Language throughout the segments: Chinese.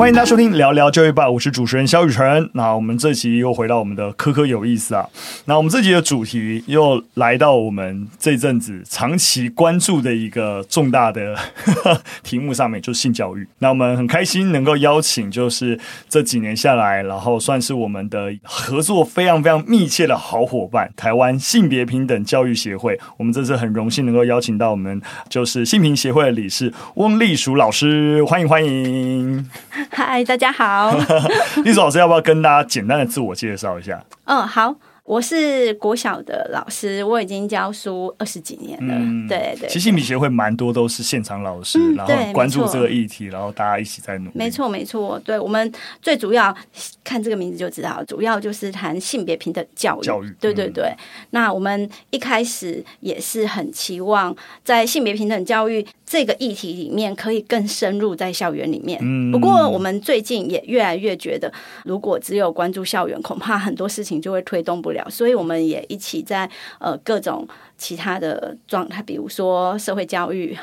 欢迎大家收听聊聊教育吧，我是主持人萧宇辰。那我们这期又回到我们的科科有意思啊。那我们这集的主题又来到我们这阵子长期关注的一个重大的呵呵题目上面，就是性教育。那我们很开心能够邀请，就是这几年下来，然后算是我们的合作非常非常密切的好伙伴——台湾性别平等教育协会。我们这次很荣幸能够邀请到我们就是性平协会的理事翁丽淑老师，欢迎欢迎。嗨，大家好。丽淑老师，要不要跟大家简单的自我介绍一下？嗯，好。我是国小的老师，我已经教书二十几年了。嗯、对对，其实性平协会蛮多都是现场老师，嗯、然后关注这个议题，然后大家一起在努力。没错没错，对，我们最主要看这个名字就知道，主要就是谈性别平等教育。教育，对对对。嗯、那我们一开始也是很期望在性别平等教育这个议题里面可以更深入在校园里面。嗯。不过我们最近也越来越觉得，如果只有关注校园，恐怕很多事情就会推动不了。所以我们也一起在呃各种。其他的状态，比如说社会教育、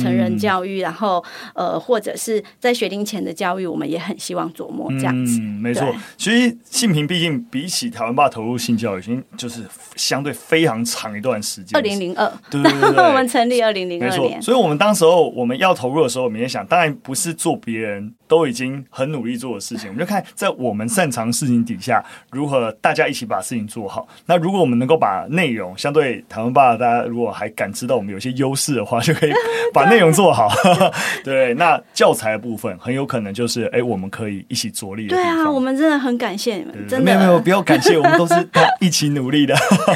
成人教育，然后呃，或者是在学龄前的教育，我们也很希望琢磨这样子。嗯，没错。其实性平毕竟比起台湾爸投入性教育，已经就是相对非常长一段时间。二零零二，对对对，我们成立二零零二年。所以，我们当时候我们要投入的时候，我们也想，当然不是做别人都已经很努力做的事情，我们就看在我们擅长事情底下，如何大家一起把事情做好。那如果我们能够把内容相对台湾吧。大家如果还感知到我们有些优势的话，就可以把内容做好。对，那教材的部分很有可能就是，哎，我们可以一起着力。对啊，我们真的很感谢你们，真的。没有没有，不要感谢，我们都是一起努力的。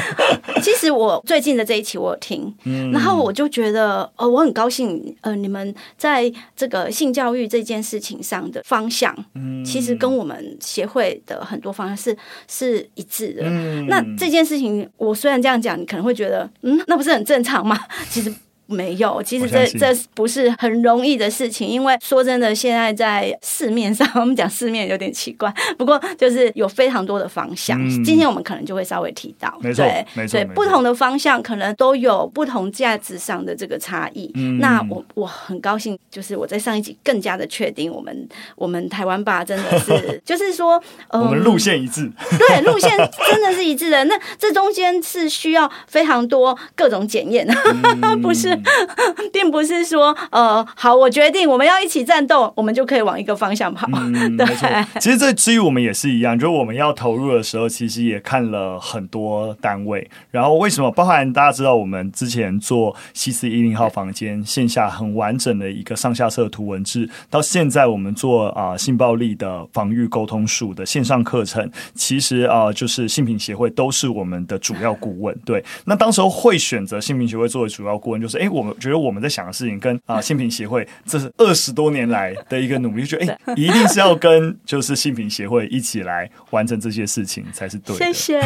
其实我最近的这一期我有听，嗯、然后我就觉得，呃，我很高兴，呃，你们在这个性教育这件事情上的方向，嗯、其实跟我们协会的很多方向是是一致的。嗯、那这件事情，我虽然这样讲，你可能会觉得。嗯，那不是很正常吗？其实。没有，其实这这不是很容易的事情，因为说真的，现在在市面上，我们讲市面有点奇怪，不过就是有非常多的方向。嗯、今天我们可能就会稍微提到，没错，没错，对，不同的方向可能都有不同价值上的这个差异。嗯、那我我很高兴，就是我在上一集更加的确定，我们我们台湾吧真的是，就是说，嗯、我们路线一致，对，路线真的是一致的。那这中间是需要非常多各种检验，嗯、不是。并不是说，呃，好，我决定我们要一起战斗，我们就可以往一个方向跑。嗯，对。没错。其实这至于我们也是一样，就是我们要投入的时候，其实也看了很多单位。然后为什么？包含大家知道，我们之前做西四一零号房间线下很完整的一个上下册图文志，到现在我们做啊、呃、性暴力的防御沟通术的线上课程，其实啊、呃、就是性平协会都是我们的主要顾问。对。那当时候会选择性平协会作为主要顾问，就是哎我们。觉得我们在想的事情跟啊性平协会，这是二十多年来的一个努力，就觉得哎，一定是要跟就是性平协会一起来完成这些事情才是对的。谢谢。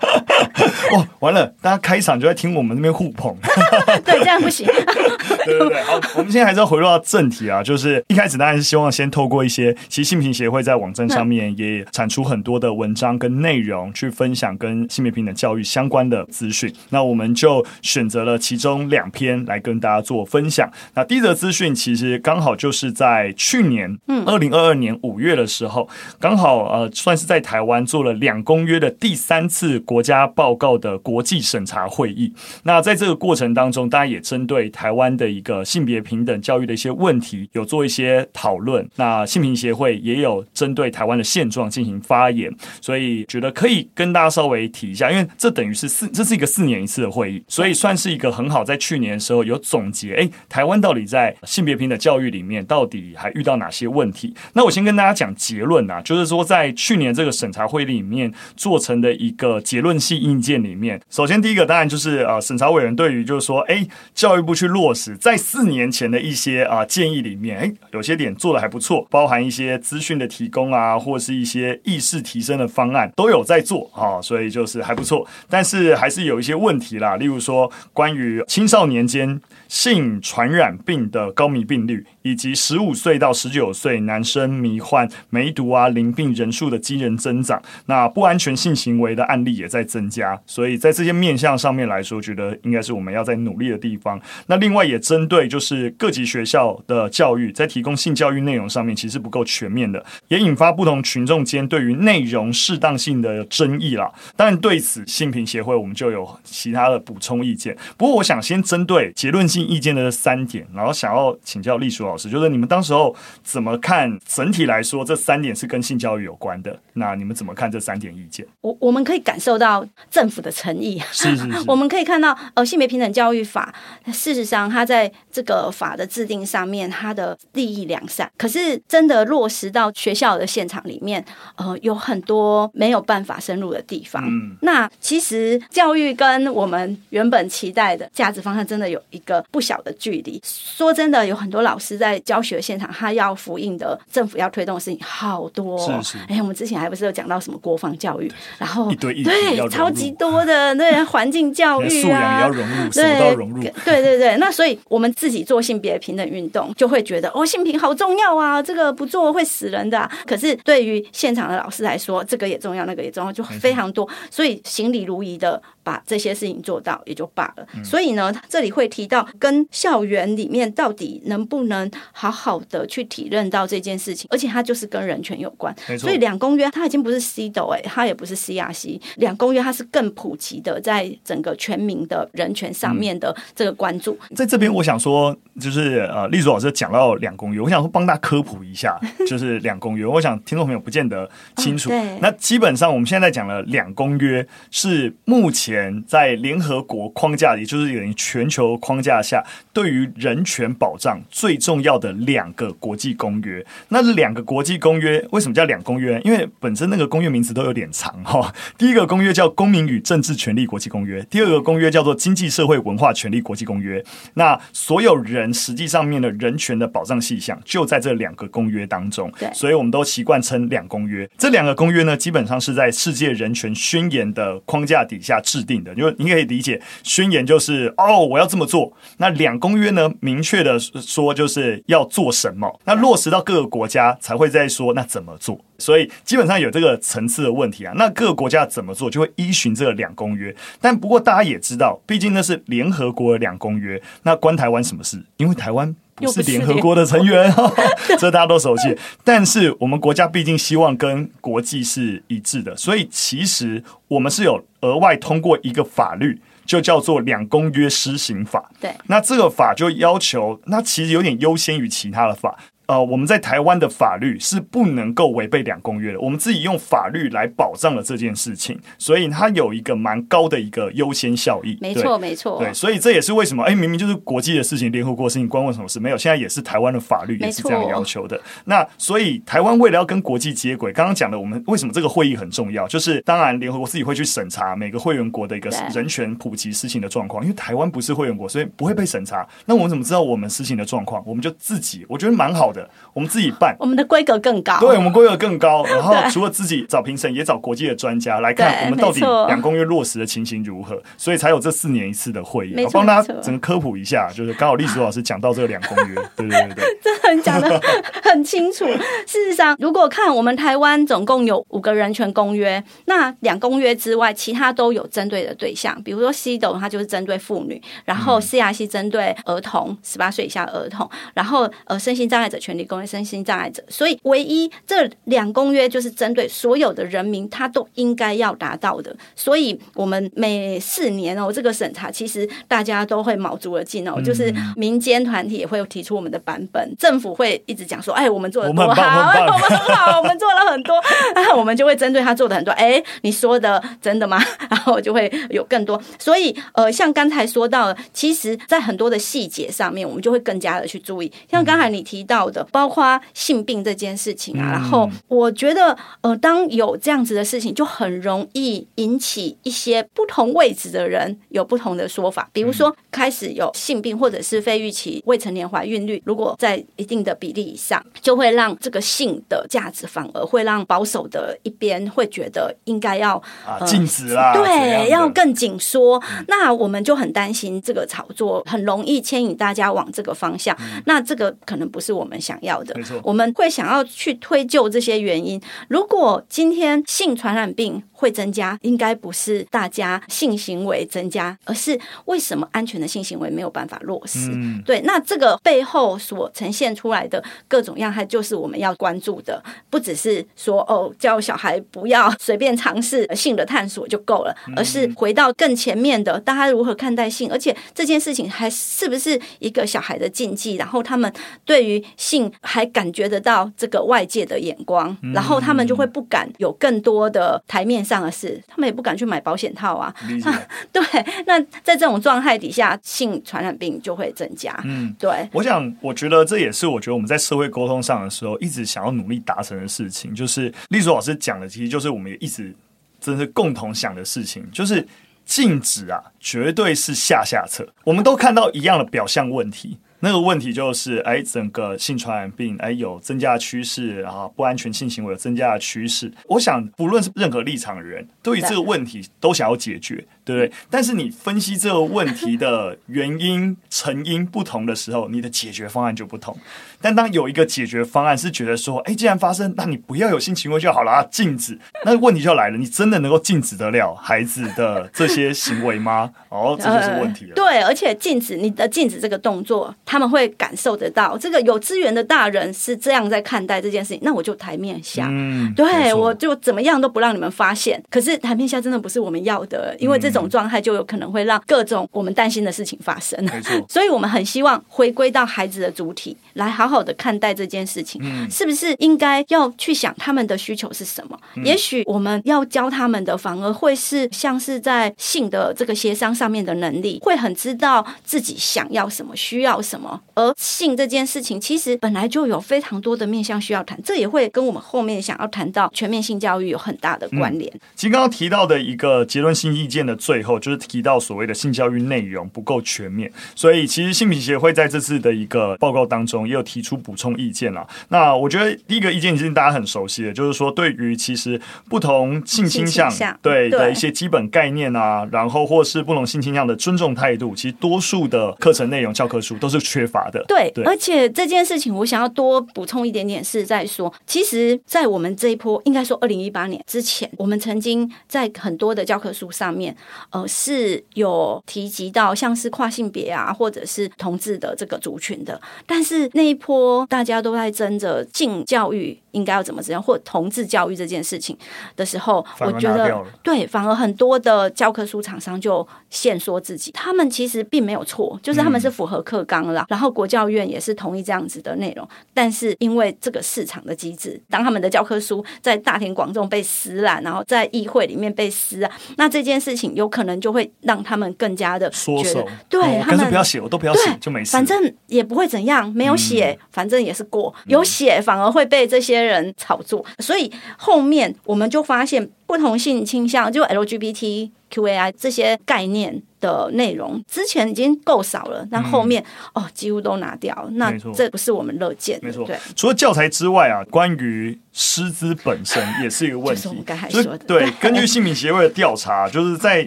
哇，完了，大家开场就在听我们那边互捧。对，这样不行。对对对，好，我们现在还是要回落到正题啊，就是一开始当然是希望先透过一些，其实性平协会在网站上面也产出很多的文章跟内容，去分享跟性别平等教育相关的资讯。那我们就选择了其中两篇。来跟大家做分享。那第一则资讯其实刚好就是在去年，嗯，二零二二年五月的时候，刚好呃，算是在台湾做了两公约的第三次国家报告的国际审查会议。那在这个过程当中，大家也针对台湾的一个性别平等教育的一些问题，有做一些讨论。那性平协会也有针对台湾的现状进行发言，所以觉得可以跟大家稍微提一下，因为这等于是四，这是一个四年一次的会议，所以算是一个很好在去年的时候。有总结，哎，台湾到底在性别平等教育里面到底还遇到哪些问题？那我先跟大家讲结论啊，就是说在去年这个审查会里面做成的一个结论性意见里面，首先第一个当然就是呃，审查委员对于就是说，哎，教育部去落实在四年前的一些啊建议里面，哎，有些点做的还不错，包含一些资讯的提供啊，或是一些意识提升的方案都有在做啊，所以就是还不错，但是还是有一些问题啦，例如说关于青少年。年间性传染病的高迷病率，以及十五岁到十九岁男生迷患梅毒啊淋病人数的惊人增长，那不安全性行为的案例也在增加。所以在这些面向上面来说，觉得应该是我们要在努力的地方。那另外也针对就是各级学校的教育，在提供性教育内容上面其实不够全面的，也引发不同群众间对于内容适当性的争议啦。当然对此性平协会我们就有其他的补充意见。不过我想先针对结论性意见的三点，然后想要请教隶书老师，就是你们当时候怎么看整体来说这三点是跟性教育有关的？那你们怎么看这三点意见？我我们可以感受到政府的诚意，是是是，我们可以看到呃性别平等教育法，事实上它在这个法的制定上面，它的利益良善，可是真的落实到学校的现场里面，呃，有很多没有办法深入的地方。嗯，那其实教育跟我们原本期待的价值方向真的有一个不小的距离。说真的，有很多老师在教学现场，他要复印的政府要推动的事情好多。是是。哎，我们之前还不是有讲到什么国防教育，然后一堆一堆对超级多的 对环境教育啊，素养也要融入，什么都要融入。对对对，那所以我们自己做性别平等运动，就会觉得哦，性平好重要啊，这个不做会死人的啊。可是对于现场的老师来说，这个也重要，那个也重要，就非常多。所以行礼如仪的把这些事情做到也就罢了。所以呢，这里会提到跟校园里面到底能不能好好的去体认到这件事情，而且它就是跟人权有关。所以两公约它已经不是 CEDAW 哎，它也不是 CRC，两公约它是更普及的，在整个全民的人权上面的这个关注。在这边，我想说，就是呃，隶书老师讲到两公约，我想说帮大家科普一下，就是两公约。我想听众朋友不见得清楚。哦、那基本上我们现在讲了两公约，是目前在联合国框架里，就是等于全球框架下，对于人权保障最重要的两个国际公约。那这两个国际公约为什么叫两公约？因为本身那个公约名字都有点长哈。第一个公约叫《公民与政治权利国际公约》，第二个公约叫做《经济社会文化权利国际公约》。那所有人实际上面的人权的保障细项就在这两个公约当中。对，所以我们都习惯称两公约。这两个公约呢，基本上是在世界人权宣言的框架底下制制定的。因为你可以理解，宣言就是哦，我要这么做。那两公约呢，明确的说就是要做什么。那落实到各个国家才会再说那怎么做。所以基本上有这个层次的问题啊。那各个国家怎么做，就会依循这个两公约。但不过大家也知道，毕竟那是联合国的两公约，那关台湾什么事？因为台湾不是联合国的成员，这大家都熟悉。但是我们国家毕竟希望跟国际是一致的，所以其实我们是有额外通过一个法律，就叫做《两公约施行法》。对，那这个法就要求，那其实有点优先于其他的法。呃，我们在台湾的法律是不能够违背两公约的。我们自己用法律来保障了这件事情，所以它有一个蛮高的一个优先效益。没错，没错。对，所以这也是为什么，哎，明明就是国际的事情，联合国的事情，关我什么事？没有，现在也是台湾的法律也是这样要求的。那所以台湾为了要跟国际接轨，刚刚讲的我们为什么这个会议很重要？就是当然联合国自己会去审查每个会员国的一个人权普及施行的状况，因为台湾不是会员国，所以不会被审查。那我们怎么知道我们施行的状况？我们就自己，我觉得蛮好的。我们自己办，我们的规格更高。对，我们规格更高。然后 除了自己找评审，也找国际的专家来看我们到底两公约落实的情形如何，所以才有这四年一次的会议。我帮大家整个科普一下，就是刚好历史老师讲到这个两公约，对对对对，这很讲的 很清楚。事实上，如果看我们台湾总共有五个人权公约，那两公约之外，其他都有针对的对象，比如说 CEDAW 它就是针对妇女，然后 CRC 针对儿童，十八岁以下儿童，然后呃身心障碍者权利公约。身心障碍者，所以唯一这两公约就是针对所有的人民，他都应该要达到的。所以，我们每四年哦，这个审查其实大家都会卯足了劲哦，就是民间团体也会提出我们的版本，政府会一直讲说：“哎，我们做的多好，我们很好，我们做了很多。”然后我们就会针对他做的很多。哎，你说的真的吗？然后就会有更多。所以，呃，像刚才说到，其实在很多的细节上面，我们就会更加的去注意。像刚才你提到到的，包括性病这件事情啊。然后我觉得，呃，当有这样子的事情，就很容易引起一些不同位置的人有不同的说法。比如说，开始有性病或者是非预期未成年怀孕率，如果在一定的比例以上，就会让这个性的价值反而会让保守的一边会觉得应该要啊禁止啦，对，要更紧缩。那我们就很担心这个炒作很容易牵引大家往这个方向。那这个可能不是我们想要的。没错，我们会想要去推究这些原因。如果今天性传染病会增加，应该不是大家性行为增加，而是为什么安全的性行为没有办法落实？嗯、对，那这个背后所呈现出来的各种样态，就是我们要关注的，不只是说哦，教小孩不要随便尝试性的探索就够了，而是回到更前面的，大家如何看待性，而且这件事情还是不是一个小孩的禁忌，然后他们对于性还感觉得到这个外界的眼光，然后他们就会不敢有更多的台面上的事，他们也不敢去买保险套啊。对，那在这种状态底下，性传染病就会增加。嗯，对。我想，我觉得这也是我觉得我们在社会沟通上的时候，一直想要努力达成的事情，就是丽珠老师讲的，其实就是我们也一直真是共同想的事情，就是禁止啊，绝对是下下策。我们都看到一样的表象问题。那个问题就是，哎，整个性传染病哎有增加的趋势，然后不安全性行为有增加的趋势。我想，不论是任何立场的人，对于这个问题都想要解决。对不对？但是你分析这个问题的原因、成因不同的时候，你的解决方案就不同。但当有一个解决方案是觉得说，哎，既然发生，那你不要有性行为就好了啊，禁止。那问题就来了，你真的能够禁止得了孩子的这些行为吗？哦，这就是问题了。呃、对，而且禁止你的禁止这个动作，他们会感受得到。这个有资源的大人是这样在看待这件事情，那我就台面下，嗯，对，我就怎么样都不让你们发现。可是台面下真的不是我们要的，因为这种。这种状态就有可能会让各种我们担心的事情发生，没错。所以我们很希望回归到孩子的主体来好好的看待这件事情，嗯，是不是应该要去想他们的需求是什么？嗯，也许我们要教他们的反而会是像是在性的这个协商上面的能力，会很知道自己想要什么、需要什么。而性这件事情其实本来就有非常多的面向需要谈，这也会跟我们后面想要谈到全面性教育有很大的关联。嗯，其实刚刚提到的一个结论性意见的。最后就是提到所谓的性教育内容不够全面，所以其实性平协会在这次的一个报告当中也有提出补充意见了。那我觉得第一个意见已经大家很熟悉的，就是说对于其实不同性倾向对的一些基本概念啊，然后或是不同性倾向的尊重态度，其实多数的课程内容教科书都是缺乏的。对，而且这件事情我想要多补充一点点是在说，其实，在我们这一波应该说二零一八年之前，我们曾经在很多的教科书上面。呃，是有提及到像是跨性别啊，或者是同志的这个族群的，但是那一波大家都在争着性教育应该要怎么怎样，或同志教育这件事情的时候，我觉得对，反而很多的教科书厂商就限缩自己，他们其实并没有错，就是他们是符合课纲了，嗯，然后国教院也是同意这样子的内容，但是因为这个市场的机制，当他们的教科书在大庭广众被撕烂，然后在议会里面被撕啊，那这件事情有可能就会让他们更加的缩手，对，哦、他们不要写，我都不要写就没事，反正也不会怎样，没有写，嗯、反正也是过，有写反而会被这些人炒作，所以后面我们就发现不同性倾向，就 LGBTQAI 这些概念。的内容之前已经够少了，那后面、嗯、哦几乎都拿掉，那这不是我们乐见。没错，对。除了教材之外啊，关于师资本身也是一个问题。就是我刚才说的，对，对，根据性平协会的调查，就是在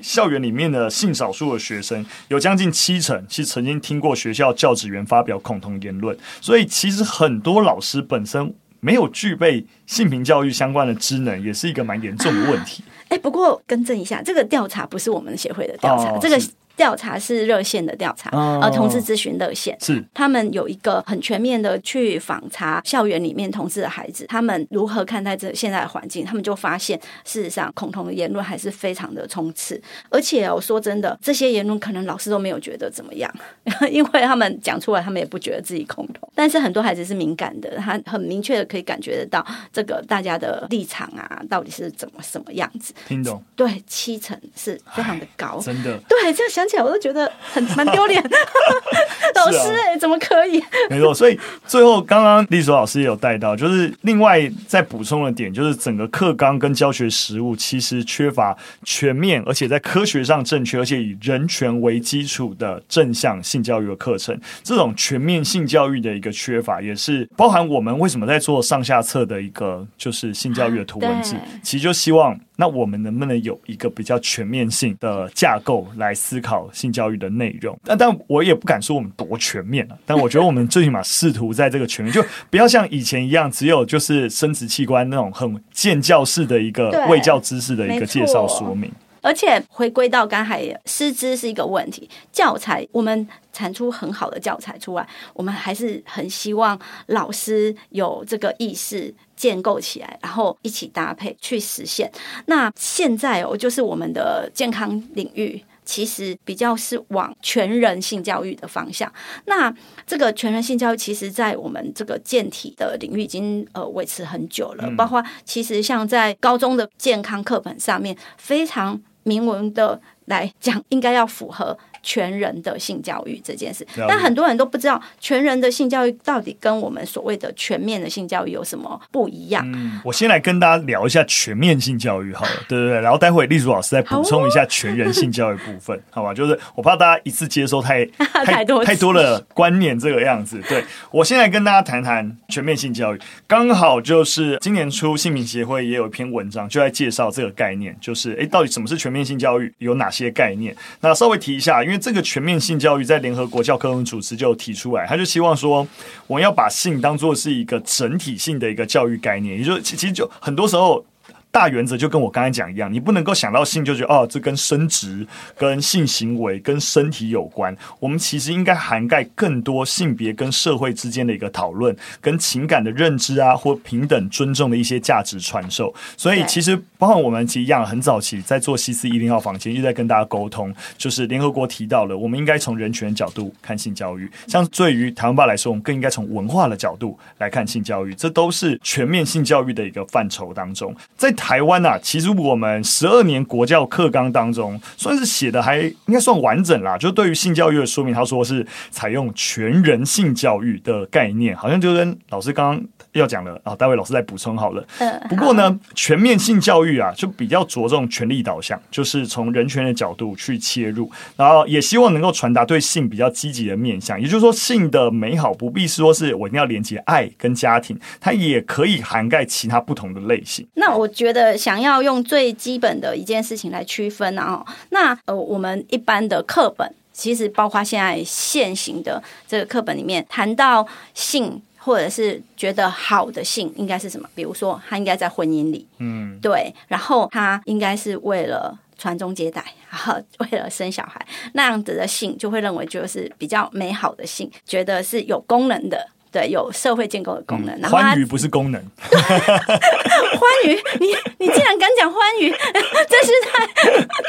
校园里面的性少数的学生有将近七成是曾经听过学校教职员发表恐同言论，所以其实很多老师本身没有具备性平教育相关的职能，也是一个蛮严重的问题。啊哎，不过更正一下，这个调查不是我们协会的调查，哦、这个。调查是热线的调查，呃，同志咨询热线。是。他们有一个很全面的去访查校园里面同志的孩子，他们如何看待这现在的环境，他们就发现，事实上恐同的言论还是非常的充斥，而且我说真的，这些言论可能老师都没有觉得怎么样，因为他们讲出来，他们也不觉得自己恐同，但是很多孩子是敏感的，他很明确的可以感觉得到这个大家的立场啊，到底是怎么什么样子，听懂？对，七成是非常的高，真的，对，这小。想起来我都觉得很蛮丢脸。老师哎、欸，怎么可以？没错，所以最后刚刚丽索老师也有带到，就是另外再补充的点，就是整个课纲跟教学实务其实缺乏全面，而且在科学上正确，而且以人权为基础的正向性教育的课程。这种全面性教育的一个缺乏，也是包含我们为什么在做上下册的一个就是性教育的图文字，其实就希望。那我们能不能有一个比较全面性的架构来思考性教育的内容？但但我也不敢说我们多全面了。但我觉得我们最起码试图在这个全面，就不要像以前一样，只有就是生殖器官那种很建教式的一个卫教知识的一个介绍说明。而且回归到刚才，师资是一个问题。教材我们产出很好的教材出来，我们还是很希望老师有这个意识建构起来，然后一起搭配去实现。那现在哦，就是我们的健康领域其实比较是往全人性教育的方向。那这个全人性教育，其实在我们这个健体的领域已经呃维持很久了，包括其实像在高中的健康课本上面非常。明文的来讲，应该要符合。全人的性教育这件事，但很多人都不知道全人的性教育到底跟我们所谓的全面的性教育有什么不一样。嗯，我先来跟大家聊一下全面性教育，好了，对对对，然后待会丽如老师再补充一下全人性教育部分，好，吧？就是我怕大家一次接收太 太多太多的观念这个样子。对，我先来跟大家谈谈全面性教育，刚好就是今年初性平协会也有一篇文章就在介绍这个概念，就是哎，到底什么是全面性教育，有哪些概念？那稍微提一下，因为因因为这个全面性教育在联合国教科文组织就提出来，他就希望说，我要把性当做是一个整体性的一个教育概念，也就其实就很多时候。大原则就跟我刚才讲一样，你不能够想到性就觉得哦，这跟生殖、跟性行为、跟身体有关。我们其实应该涵盖更多性别跟社会之间的一个讨论，跟情感的认知啊，或平等尊重的一些价值传授。所以其实包括我们其实一样，很早期在做西斯一零号房间，一直在跟大家沟通，就是联合国提到了，我们应该从人权角度看性教育。像对于台湾爸来说，我们更应该从文化的角度来看性教育。这都是全面性教育的一个范畴当中，在。台湾呐、啊，其实我们十二年国教课纲当中，算是写的还应该算完整啦。就对于性教育的说明，他说是采用全人性教育的概念，好像就跟老师刚刚要讲的啊，待会老师再补充好了。不过呢，全面性教育啊，就比较着重权力导向，就是从人权的角度去切入，然后也希望能够传达对性比较积极的面向。也就是说，性的美好不必说是我一定要连接爱跟家庭，它也可以涵盖其他不同的类型。那我觉得。的想要用最基本的一件事情来区分啊，那呃，我们一般的课本其实包括现在现行的这个课本里面谈到性，或者是觉得好的性应该是什么？比如说，他应该在婚姻里，嗯，对，然后他应该是为了传宗接代，然后为了生小孩，那样子的性就会认为就是比较美好的性，觉得是有功能的。对，有社会建构的功能。欢愉不是功能。欢愉，你你竟然敢讲欢愉，真是太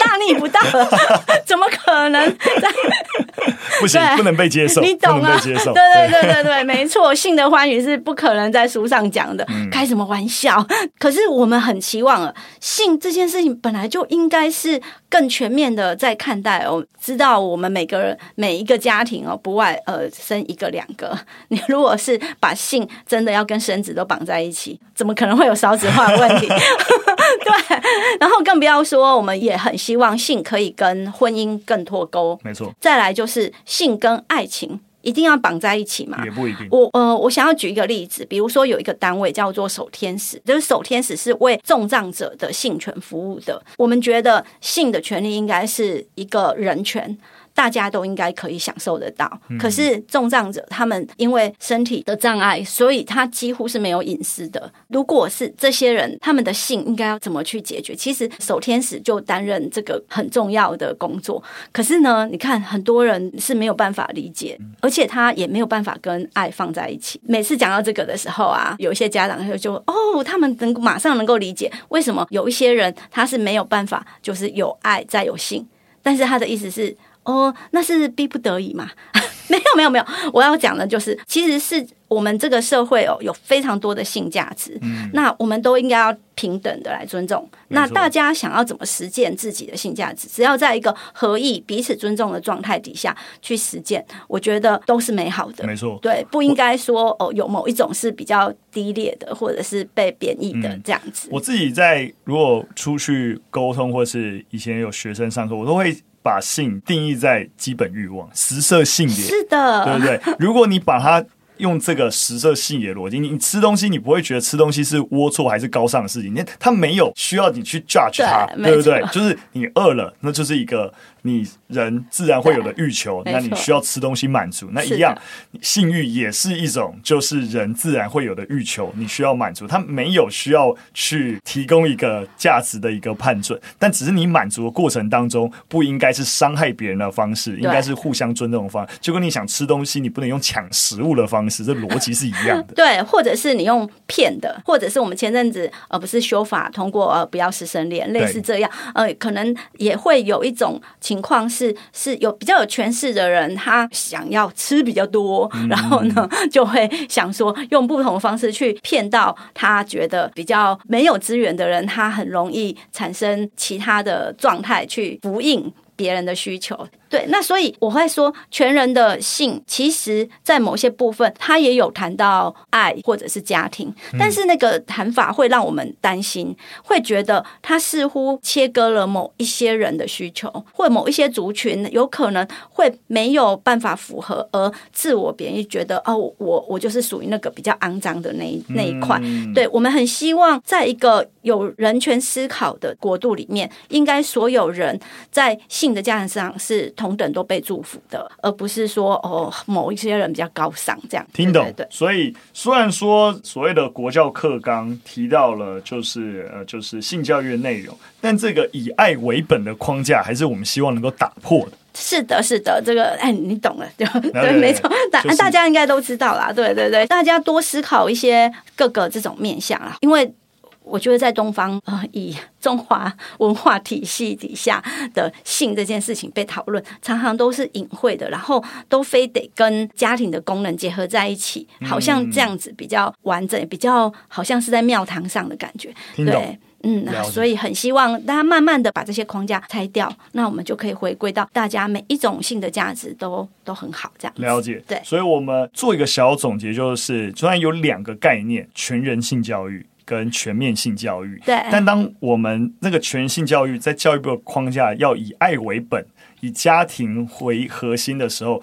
大逆不道了！怎么可能？不行，不能被接受。你懂啊？对对对对对对，没错，性的欢愉是不可能在书上讲的，嗯、开什么玩笑？可是我们很期望啊，性这件事情本来就应该是更全面的在看待哦。知道我们每个人每一个家庭哦，不外呃生一个两个，你如果是把性真的要跟生子都绑在一起，怎么可能会有少子化的问题？对，然后更不要说，我们也很希望性可以跟婚姻更脱钩。没错，再来就是性跟爱情一定要绑在一起吗？也不一定。我呃，我想要举一个例子，比如说有一个单位叫做守天使，就是守天使是为重障者的性权服务的。我们觉得性的权利应该是一个人权。大家都应该可以享受得到，可是重障者他们因为身体的障碍，所以他几乎是没有隐私的。如果是这些人，他们的性应该要怎么去解决？其实守天使就担任这个很重要的工作。可是呢，你看很多人是没有办法理解，而且他也没有办法跟爱放在一起。每次讲到这个的时候啊，有一些家长就就哦，他们能马上能够理解为什么有一些人他是没有办法，就是有爱再有性。但是他的意思是。哦，那是逼不得已嘛？没有没有没有，我要讲的就是，其实是我们这个社会哦，有非常多的性价值，嗯，那我们都应该要平等的来尊重。那大家想要怎么实践自己的性价值，只要在一个合意、彼此尊重的状态底下去实践，我觉得都是美好的。没错，对，不应该说哦，有某一种是比较低劣的，或者是被贬义的这样子。我自己在如果出去沟通，或是以前有学生上课，我都会。把性定义在基本欲望，食色性也，是的，对不对？如果你把它用这个食色性也逻辑，你吃东西，你不会觉得吃东西是龌龊还是高尚的事情，那它没有需要你去 judge 它，对，对不对？就是你饿了，那就是一个。你人自然会有的欲求，那你需要吃东西满足。那一样，性欲也是一种，就是人自然会有的欲求，你需要满足。他没有需要去提供一个价值的一个判准，但只是你满足的过程当中，不应该是伤害别人的方式，应该是互相尊重的方式。就跟你想吃东西，你不能用抢食物的方式，这逻辑是一样的。对，或者是你用骗的，或者是我们前阵子呃不是修法通过呃不要师生恋，类似这样，呃可能也会有一种情。情况是是有比较有权势的人，他想要吃比较多，嗯、然后呢，就会想说用不同的方式去骗到他觉得比较没有资源的人，他很容易产生其他的状态去呼应别人的需求。对，那所以我会说，全人的性，其实在某些部分，他也有谈到爱或者是家庭，但是那个谈法会让我们担心，会觉得他似乎切割了某一些人的需求，或某一些族群有可能会没有办法符合，而自我贬义，觉得哦，我我就是属于那个比较肮脏的那一那一块。对，我们很希望在一个有人权思考的国度里面，应该所有人在性的价值上是。同等都被祝福的，而不是说哦，某一些人比较高尚这样。听懂？对，对，对。所以虽然说所谓的国教课纲提到了就是呃就是性教育的内容，但这个以爱为本的框架还是我们希望能够打破的。是的，是的，这个哎，你懂了，对对，对，没错，大、就是、大家应该都知道啦。对对对，大家多思考一些各个这种面向啊，因为。我觉得在东方，呃，以中华文化体系底下的性这件事情被讨论，常常都是隐晦的，然后都非得跟家庭的功能结合在一起，好像这样子比较完整，比较好像是在庙堂上的感觉。对，嗯，所以很希望大家慢慢的把这些框架拆掉，那我们就可以回归到大家每一种性的价值都都很好这样。了解，对，所以我们做一个小总结，就是虽然有两个概念，全人性教育。跟全面性教育，对，但当我们那个全性教育在教育部的框架要以爱为本，以家庭为核心的时候，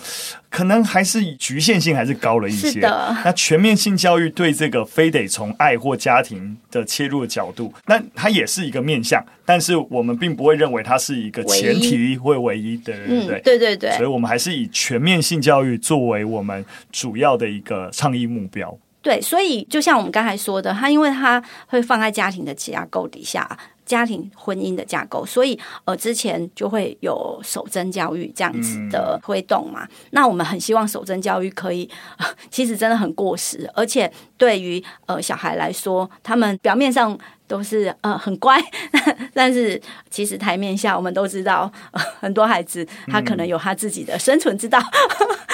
可能还是局限性还是高了一些。是的。那全面性教育对这个非得从爱或家庭的切入的角度，那它也是一个面向，但是我们并不会认为它是一个前提会唯一的，对对对、嗯、对对对。所以我们还是以全面性教育作为我们主要的一个倡议目标。对，所以就像我们刚才说的，他因为他会放在家庭的架构底下，家庭婚姻的架构，所以呃，之前就会有守贞教育这样子的推动嘛。嗯、那我们很希望守贞教育可以，其实真的很过时，而且对于呃小孩来说，他们表面上。都是呃很乖，但是其实台面下我们都知道，呃、很多孩子他可能有他自己的生存之道。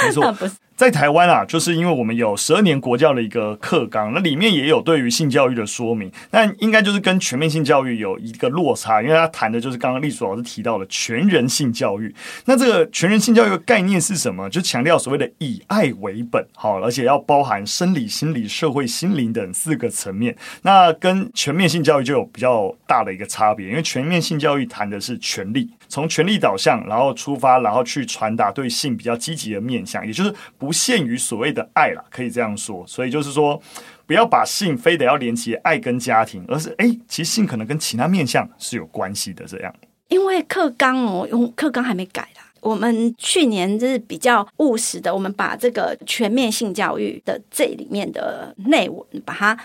没错，不是在台湾啊，就是因为我们有十二年国教的一个课纲，那里面也有对于性教育的说明，但应该就是跟全面性教育有一个落差，因为他谈的就是刚刚丽主老师提到的全人性教育。那这个全人性教育的概念是什么？就强调所谓的以爱为本，好，而且要包含生理、心理、社会、心灵等四个层面。那跟全面性教育就有比较大的一个差别，因为全面性教育谈的是权利，从权利导向，然后出发，然后去传达对性比较积极的面向，也就是不限于所谓的爱啦，可以这样说。所以就是说，不要把性非得要连接爱跟家庭，而是哎，其实性可能跟其他面向是有关系的。这样，因为课纲哦，用课纲还没改啦。我们去年就是比较务实的，我们把这个全面性教育的这里面的内文把它。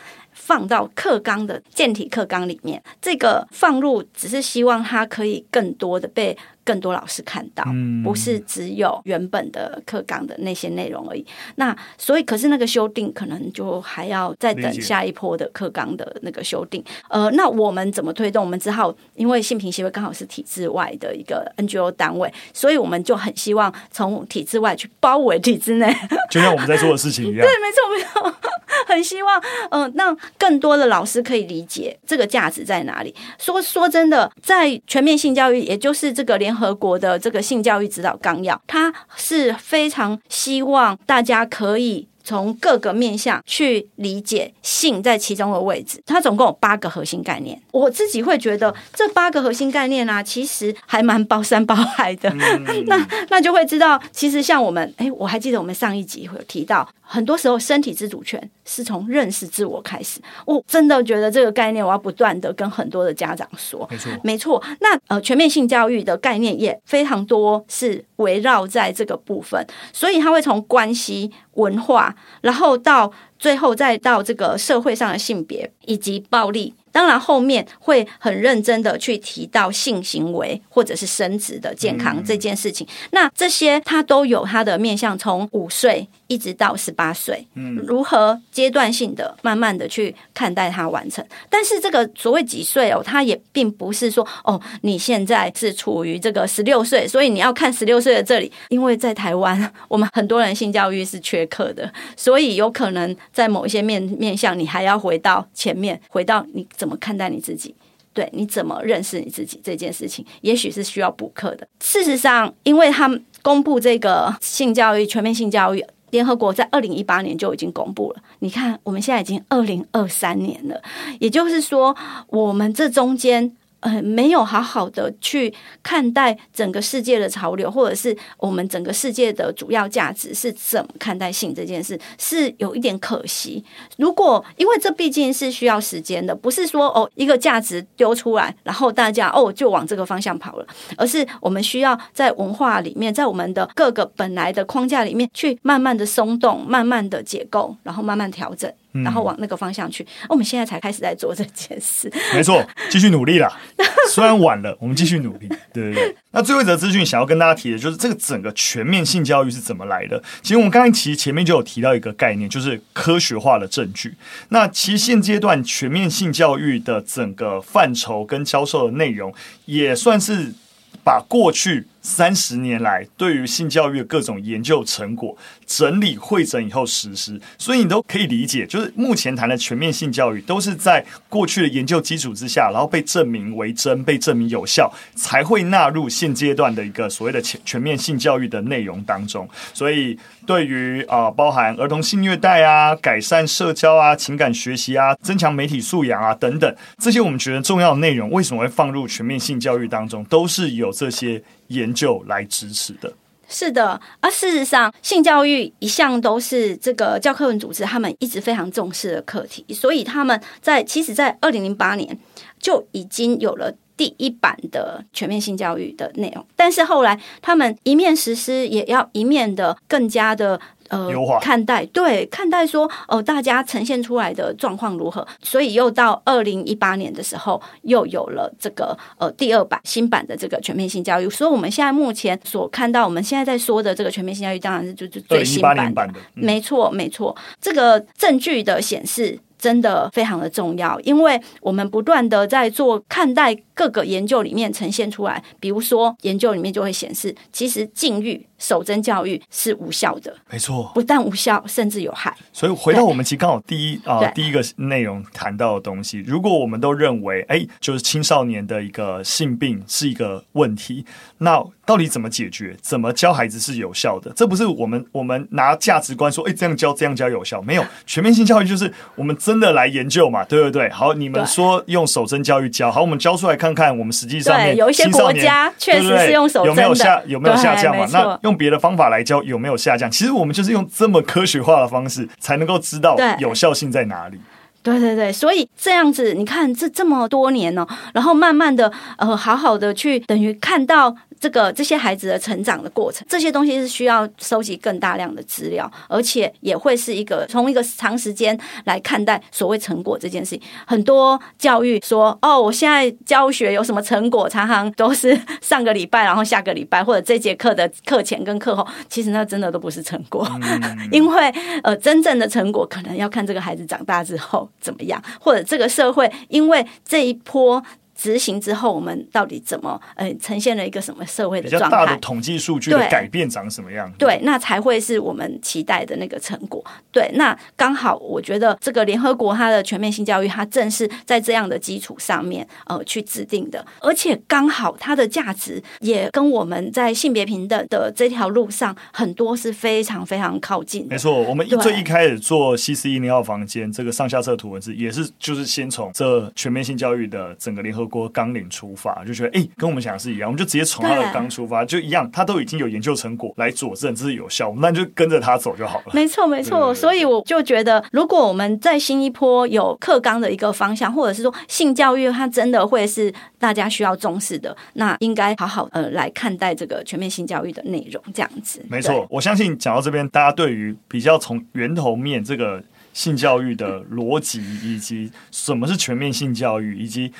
放到课纲的健体课纲里面。这个放入只是希望它可以更多的被。更多老师看到，不是只有原本的课纲的那些内容而已。那所以，可是那个修订可能就还要再等下一波的课纲的那个修订。呃，那我们怎么推动？我们只好因为性平协会刚好是体制外的一个 NGO 单位，所以我们就很希望从体制外去包围体制内，就像我们在做的事情一样。对，没错，没错。很希望，嗯、呃，让更多的老师可以理解这个价值在哪里。说说真的，在全面性教育，也就是这个联合国的这个性教育指导纲要，它是非常希望大家可以。从各个面向去理解性在其中的位置，它总共有八个核心概念。我自己会觉得这八个核心概念啊，其实还蛮包山包海的。嗯、那那就会知道，其实像我们，哎，我还记得我们上一集会有提到，很多时候身体自主权是从认识自我开始。我真的觉得这个概念，我要不断的跟很多的家长说，没错，没错。那呃，全面性教育的概念也非常多，是围绕在这个部分，所以它会从关系。文化，然后到最后再到这个社会上的性别以及暴力。当然，后面会很认真的去提到性行为或者是生殖的健康这件事情。嗯、那这些它都有它的面向，从五岁一直到十八岁，嗯，如何阶段性的、慢慢的去看待它完成。但是这个所谓几岁哦，它也并不是说哦，你现在是处于这个十六岁，所以你要看十六岁的这里。因为在台湾，我们很多人性教育是缺课的，所以有可能在某一些面面向，你还要回到前面，回到你。怎么看待你自己？对，你怎么认识你自己这件事情，也许是需要补课的。事实上，因为他们公布这个性教育、全面性教育，联合国在二零一八年就已经公布了。你看，我们现在已经二零二三年了，也就是说，我们这中间。呃，没有好好的去看待整个世界的潮流，或者是我们整个世界的主要价值是怎么看待性这件事，是有一点可惜。如果因为这毕竟是需要时间的，不是说哦一个价值丢出来，然后大家哦就往这个方向跑了，而是我们需要在文化里面，在我们的各个本来的框架里面去慢慢的松动，慢慢的解构，然后慢慢调整。然后往那个方向去，我们现在才开始在做这件事。没错，继续努力啦。虽然晚了，我们继续努力。对对对。那最后一则资讯想要跟大家提的，就是这个整个全面性教育是怎么来的。其实我们刚才其实前面就有提到一个概念，就是科学化的证据。那其实现阶段全面性教育的整个范畴跟教授的内容，也算是把过去。三十年来，对于性教育的各种研究成果整理会诊以后实施，所以你都可以理解，就是目前谈的全面性教育都是在过去的研究基础之下，然后被证明为真、被证明有效，才会纳入现阶段的一个所谓的全全面性教育的内容当中。所以，对于啊、包含儿童性虐待啊、改善社交啊、情感学习啊、增强媒体素养啊等等这些我们觉得重要的内容，为什么会放入全面性教育当中，都是有这些。研究来支持的，是的。而事实上，性教育一向都是这个教科文组织他们一直非常重视的课题，所以他们在其实，在二零零八年就已经有了第一版的全面性教育的内容。但是后来，他们一面实施，也要一面的更加的。呃，看待对看待说哦、呃，大家呈现出来的状况如何？所以又到二零一八年的时候，又有了这个呃第二版新版的这个全面性教育。所以我们现在目前所看到，我们现在在说的这个全面性教育，当然是就是最新版的。版的嗯、没错，没错，这个证据的显示。真的非常的重要，因为我们不断的在做看待各个研究里面呈现出来，比如说研究里面就会显示，其实禁欲守贞教育是无效的，没错，不但无效，甚至有害。所以回到我们其实刚好第一啊、呃、第一个内容谈到的东西，如果我们都认为哎，就是青少年的一个性病是一个问题，那到底怎么解决？怎么教孩子是有效的？这不是我们我们拿价值观说，哎，这样教这样教有效？没有，全面性教育就是我们真的来研究嘛，对不对？好，你们说用手针教育教，好，我们教出来看看，我们实际上面有一些国家确实是用守贞的，有没有下有没有下降嘛？那用别的方法来教有没有下降？其实我们就是用这么科学化的方式，才能够知道有效性在哪里。对对对，所以这样子，你看这这么多年呢、哦，然后慢慢的呃，好好的去等于看到。这个这些孩子的成长的过程，这些东西是需要收集更大量的资料，而且也会是一个从一个长时间来看待所谓成果这件事情。很多教育说哦，我现在教学有什么成果，常常都是上个礼拜，然后下个礼拜或者这节课的课前跟课后，其实那真的都不是成果，因为呃，真正的成果可能要看这个孩子长大之后怎么样，或者这个社会因为这一波。执行之后，我们到底怎么呃呈现了一个什么社会的状态？比较大的统计数据的改变长什么样？对，那才会是我们期待的那个成果。对，那刚好我觉得这个联合国它的全面性教育，它正是在这样的基础上面呃去制定的，而且刚好它的价值也跟我们在性别平等的这条路上很多是非常非常靠近的。没错，我们一最一开始做 CC 一零号房间这个上下册图文字，也是就是先从这全面性教育的整个联合。国纲领出发，就觉得哎、欸，跟我们想的是一样，我们就直接从他的纲出发，就一样，他都已经有研究成果来佐证这是有效，那就跟着他走就好了。没错，没错。所以我就觉得，如果我们在新一波有课纲的一个方向，或者是说性教育，它真的会是大家需要重视的，那应该好好呃来看待这个全面性教育的内容，这样子。没错，我相信讲到这边，大家对于比较从源头面这个性教育的逻辑，以及什么是全面性教育，以及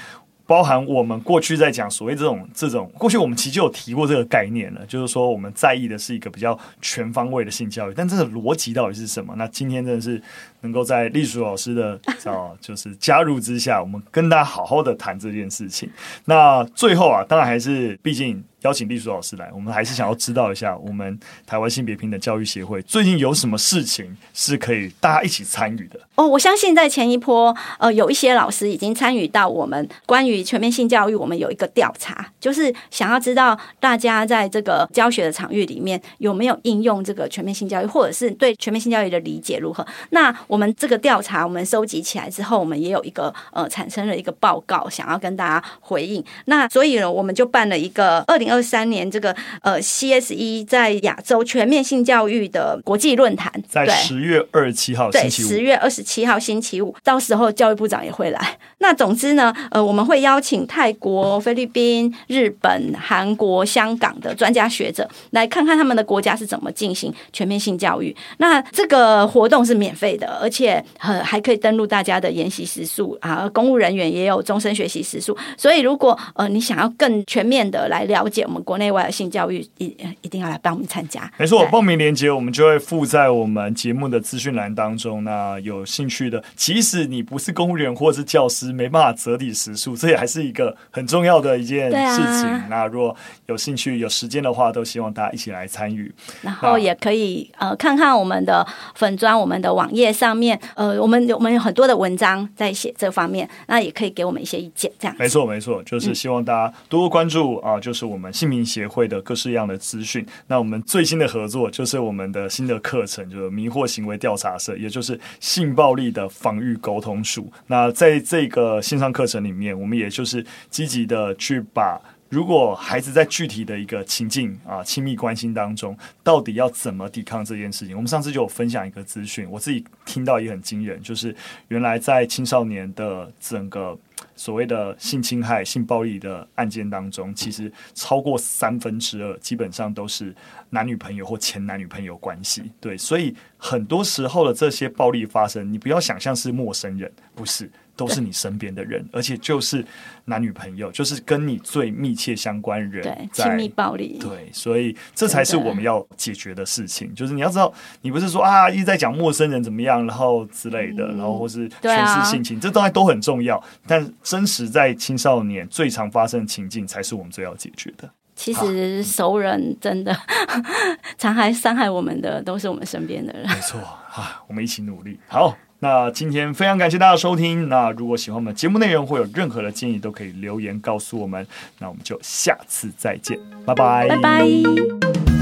包含我们过去在讲所谓这种这种，过去我们其实就有提过这个概念了，就是说我们在意的是一个比较全方位的性教育，但这个逻辑到底是什么？那今天真的是能够在隶属老师的 哦，就是加入之下，我们跟大家好好的谈这件事情。那最后啊，当然还是毕竟。邀请秘书老师来，我们还是想要知道一下，我们台湾性别平等教育协会最近有什么事情是可以大家一起参与的？哦，我相信在前一波，呃，有一些老师已经参与到我们关于全面性教育，我们有一个调查，就是想要知道大家在这个教学的场域里面有没有应用这个全面性教育，或者是对全面性教育的理解如何。那我们这个调查我们收集起来之后，我们也有一个呃产生了一个报告，想要跟大家回应。那所以呢，我们就办了一个二零。二三年这个呃 CSE 在亚洲全面性教育的国际论坛，在十月二十七号，对，十月二十七号星期五，到时候教育部长也会来。那总之呢，呃，我们会邀请泰国、菲律宾、日本、韩国、香港的专家学者来看看他们的国家是怎么进行全面性教育。那这个活动是免费的，而且呃还可以登录大家的研习时数啊，公务人员也有终身学习时数。所以如果呃你想要更全面的来了解。我们国内外的性教育一一定要来帮我们参加。没错，报名链接我们就会附在我们节目的资讯栏当中。那有兴趣的，即使你不是公务员或者是教师，没办法折抵时数，这也还是一个很重要的一件事情。啊、那如果有兴趣、有时间的话，都希望大家一起来参与。然后也可以呃看看我们的粉砖、我们的网页上面，呃，我们我们有很多的文章在写这方面，那也可以给我们一些意见。这样没错没错，就是希望大家多多关注啊、就是我们。性平协会的各式各样的资讯，那我们最新的合作就是我们的新的课程，就是迷惑行为调查社，也就是性暴力的防御沟通术。那在这个线上课程里面，我们也就是积极的去把，如果孩子在具体的一个情境啊，亲密关系当中，到底要怎么抵抗这件事情，我们上次就有分享一个资讯，我自己听到也很惊人，就是原来在青少年的整个。所谓的性侵害、性暴力的案件当中，其实超过三分之二基本上都是男女朋友或前男女朋友关系。对，所以很多时候的这些暴力发生，你不要想象是陌生人，不是。都是你身边的人，而且就是男女朋友，就是跟你最密切相关人，对，亲密暴力，对，所以这才是我们要解决的事情。就是你要知道，你不是说啊一直在讲陌生人怎么样，然后之类的，然后或是全是性侵，这当然都很重要。但真实在青少年最常发生的情境，才是我们最要解决的。其实熟人真的 常害伤害我们的，都是我们身边的人。没错啊，我们一起努力。好。那今天非常感谢大家收听。那如果喜欢我们节目内容，或有任何的建议，都可以留言告诉我们。那我们就下次再见，拜拜，拜拜。